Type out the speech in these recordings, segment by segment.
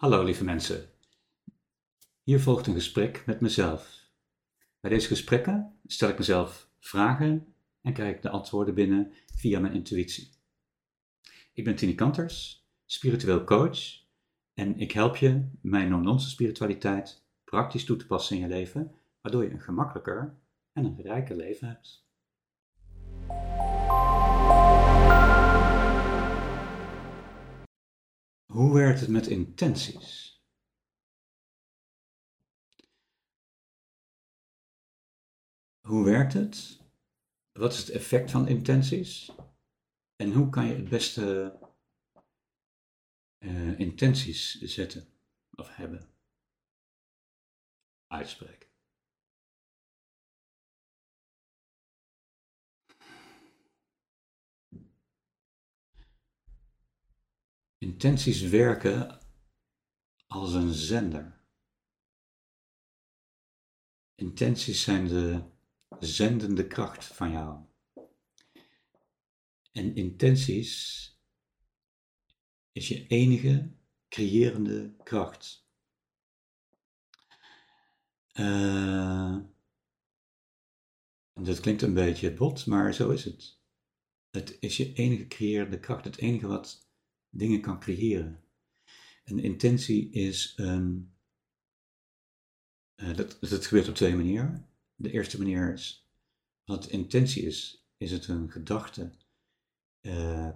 Hallo lieve mensen. Hier volgt een gesprek met mezelf. Bij deze gesprekken stel ik mezelf vragen en krijg ik de antwoorden binnen via mijn intuïtie. Ik ben Tini Kanters, spiritueel coach en ik help je mijn non-nonsense spiritualiteit praktisch toe te passen in je leven, waardoor je een gemakkelijker en een rijker leven hebt. Hoe werkt het met intenties? Hoe werkt het? Wat is het effect van intenties? En hoe kan je het beste uh, intenties zetten of hebben? Uitspreken. Intenties werken als een zender. Intenties zijn de zendende kracht van jou. En intenties is je enige creërende kracht. Uh, dat klinkt een beetje bot, maar zo is het. Het is je enige creërende kracht, het enige wat dingen kan creëren. Een intentie is een. Uh, dat, dat gebeurt op twee manieren. De eerste manier is, wat intentie is, is het een gedachte. Uh,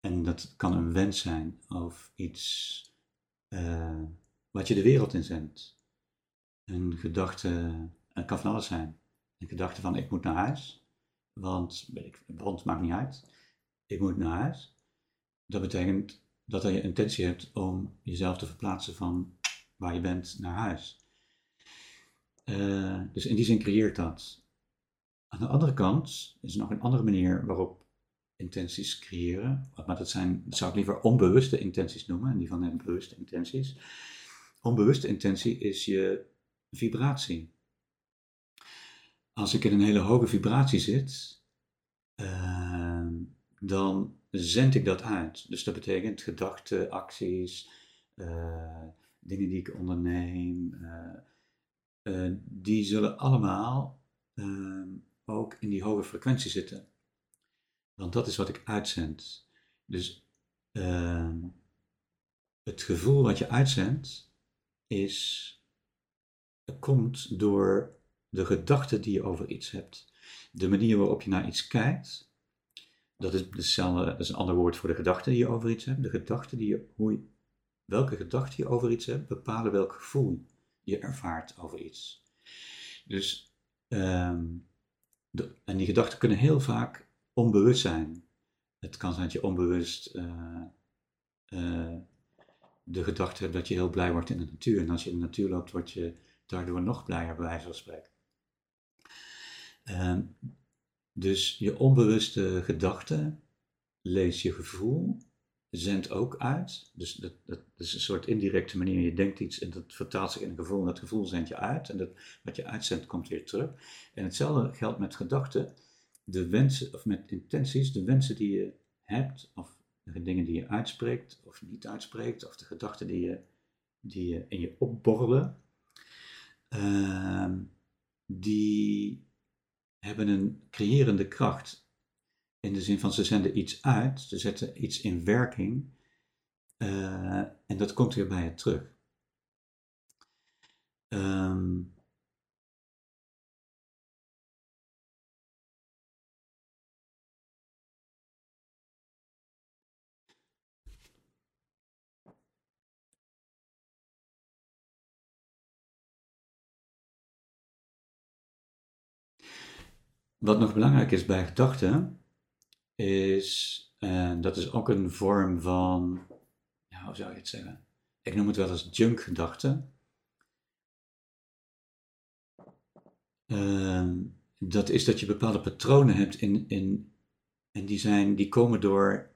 en dat kan een wens zijn of iets uh, wat je de wereld inzendt. Een gedachte, het kan van alles zijn. Een gedachte van ik moet naar huis, want, ik, want maakt niet uit. Ik moet naar huis. Dat betekent dat je intentie hebt om jezelf te verplaatsen van waar je bent naar huis. Uh, dus in die zin creëert dat. Aan de andere kant is er nog een andere manier waarop intenties creëren. Maar dat, zijn, zou ik liever onbewuste intenties noemen, en die van bewuste intenties. Onbewuste intentie is je vibratie. Als ik in een hele hoge vibratie zit, uh, dan zend ik dat uit. Dus dat betekent gedachten, acties, uh, dingen die ik onderneem, uh, die zullen allemaal ook in die hoge frequentie zitten. Want dat is wat ik uitzend. Dus ehm, het gevoel wat je uitzendt is, komt door de gedachte die je over iets hebt. De manier waarop je naar iets kijkt, dat is, hetzelfde, dat is een ander woord voor de gedachte die je over iets hebt. De gedachte die je, hoe je, welke gedachte je over iets hebt, bepalen welk gevoel je ervaart over iets. Dus, ehm, en die gedachten kunnen heel vaak onbewust zijn. Het kan zijn dat je onbewust uh, uh, de gedachte hebt dat je heel blij wordt in de natuur. En als je in de natuur loopt, word je daardoor nog blijer, bij wijze van spreken. Uh, dus je onbewuste gedachte lees je gevoel, zendt ook uit. Dus dat, dat, is een soort indirecte manier. Je denkt iets en dat vertaalt zich in een gevoel en dat gevoel zendt je uit. En dat, wat je uitzendt komt weer terug. En hetzelfde geldt met gedachten. De wensen, of met intenties, de wensen die je hebt, of de dingen die je uitspreekt of niet uitspreekt, of de gedachten die je, die je in je opborrelen, uh, die hebben een creërende kracht. In de zin van ze zenden iets uit, ze zetten iets in werking uh, en dat komt weer bij je terug. Um, Wat nog belangrijk is bij gedachten, is, eh, dat is ook een vorm van, ja, hoe zou je het zeggen? Ik noem het wel als junk-gedachten. Uh, dat is dat je bepaalde patronen hebt in, in, en die, zijn, die komen door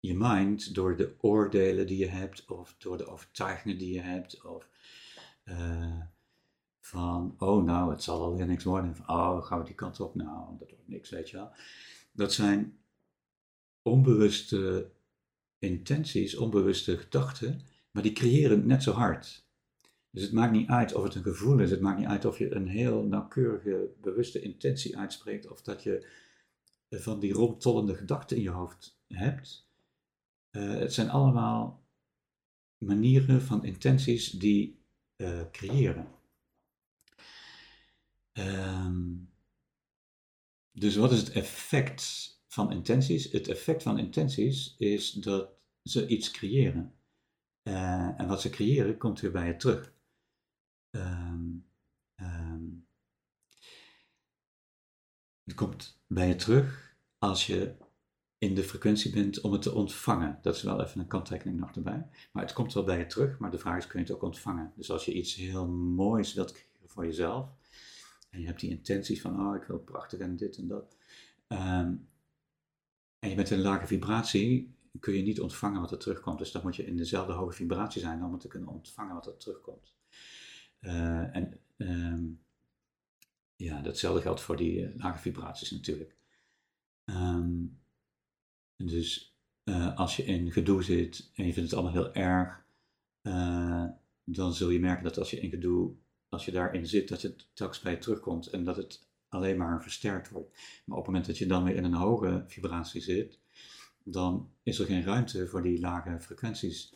je mind, door de oordelen die je hebt, of door de overtuigingen die je hebt, of uh, van, oh nou, het zal alweer niks worden. Van, oh, gaan we die kant op? Nou, dat wordt niks, weet je wel. Dat zijn onbewuste intenties, onbewuste gedachten, Maar die creëren net zo hard. Dus het maakt niet uit of het een gevoel is, het maakt niet uit of je een heel nauwkeurige, bewuste intentie uitspreekt, of dat je van die rondtollende gedachten in je hoofd hebt. Uh, het zijn allemaal manieren van intenties die uh, creëren. Um, dus wat is het effect van intenties? Het effect van intenties is dat ze iets creëren. Uh, en wat ze creëren komt weer bij je terug. Um, um, het komt bij je terug als je in de frequentie bent om het te ontvangen. Dat is wel even een kanttekening nog erbij. Maar het komt wel bij je terug, maar de vraag is, kun je het ook ontvangen? Dus als je iets heel moois wilt creëren voor jezelf, en je hebt die intenties van, oh, ik wil prachtig en dit en dat. Um, en je bent een lage vibratie, kun je niet ontvangen wat er terugkomt. Dus dan moet je in dezelfde hoge vibratie zijn om te kunnen ontvangen wat er terugkomt. Uh, en um, ja, datzelfde geldt voor die uh, lage vibraties natuurlijk. Um, dus uh, als je in gedoe zit en je vindt het allemaal heel erg, dan zul je merken dat als je in gedoe als je daarin zit, dat het telkens bij terugkomt en dat het alleen maar versterkt wordt. Maar op het moment dat je dan weer in een hoge vibratie zit, dan is er geen ruimte voor die lage frequenties.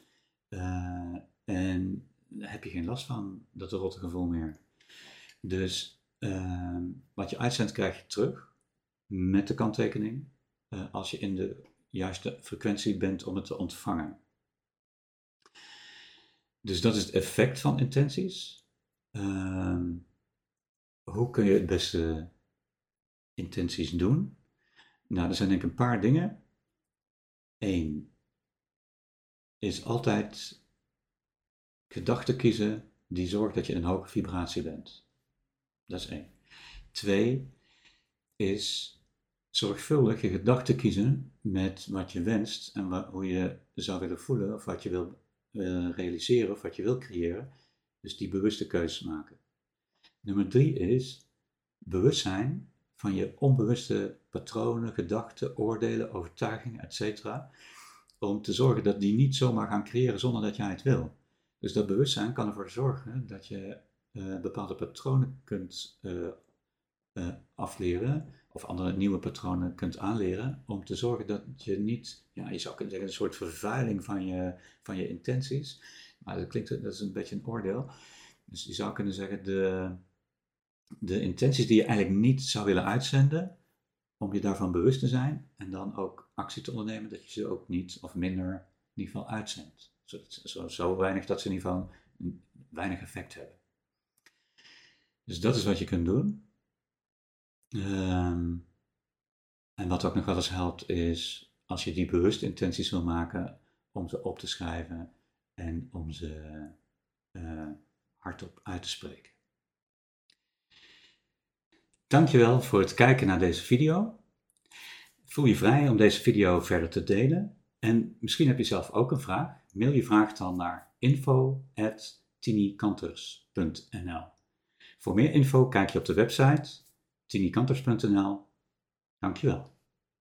Uh, en heb je geen last van dat rotte gevoel meer. Dus uh, wat je uitzendt krijg je terug met de kanttekening uh, als je in de juiste frequentie bent om het te ontvangen. Dus dat is het effect van intenties. Uh, hoe kun je het beste intenties doen? Nou, er zijn denk ik een paar dingen. Eén is altijd gedachten kiezen die zorgen dat je in een hoge vibratie bent. Dat is één. Twee is zorgvuldig je gedachten kiezen met wat je wenst en wat, hoe je zou willen voelen of wat je wil uh, realiseren of wat je wil creëren dus die bewuste keuzes maken. Nummer drie is bewustzijn van je onbewuste patronen, gedachten, oordelen, overtuigingen, etc. Om te zorgen dat die niet zomaar gaan creëren zonder dat jij het wil. Dus dat bewustzijn kan ervoor zorgen dat je uh, bepaalde patronen kunt uh, uh, afleren of andere nieuwe patronen kunt aanleren om te zorgen dat je niet, ja, je zou kunnen zeggen, een soort vervuiling van je, van je intenties, maar dat klinkt, dat is een beetje een oordeel. Dus je zou kunnen zeggen, de, de intenties die je eigenlijk niet zou willen uitzenden, om je daarvan bewust te zijn en dan ook actie te ondernemen, dat je ze ook niet of minder in ieder geval uitzendt. Zo, zo, weinig dat ze in ieder geval weinig effect hebben. Dus dat is wat je kunt doen. Um, en wat ook nog wel eens helpt is, als je die bewust intenties wil maken, om ze op te schrijven en om ze uh, hardop uit te spreken. Dankjewel voor het kijken naar deze video. Voel je vrij om deze video verder te delen. En misschien heb je zelf ook een vraag. Mail je vraag dan naar info.tinikanters.nl Voor meer info kijk je op de website tinikanters.nl. Dankjewel.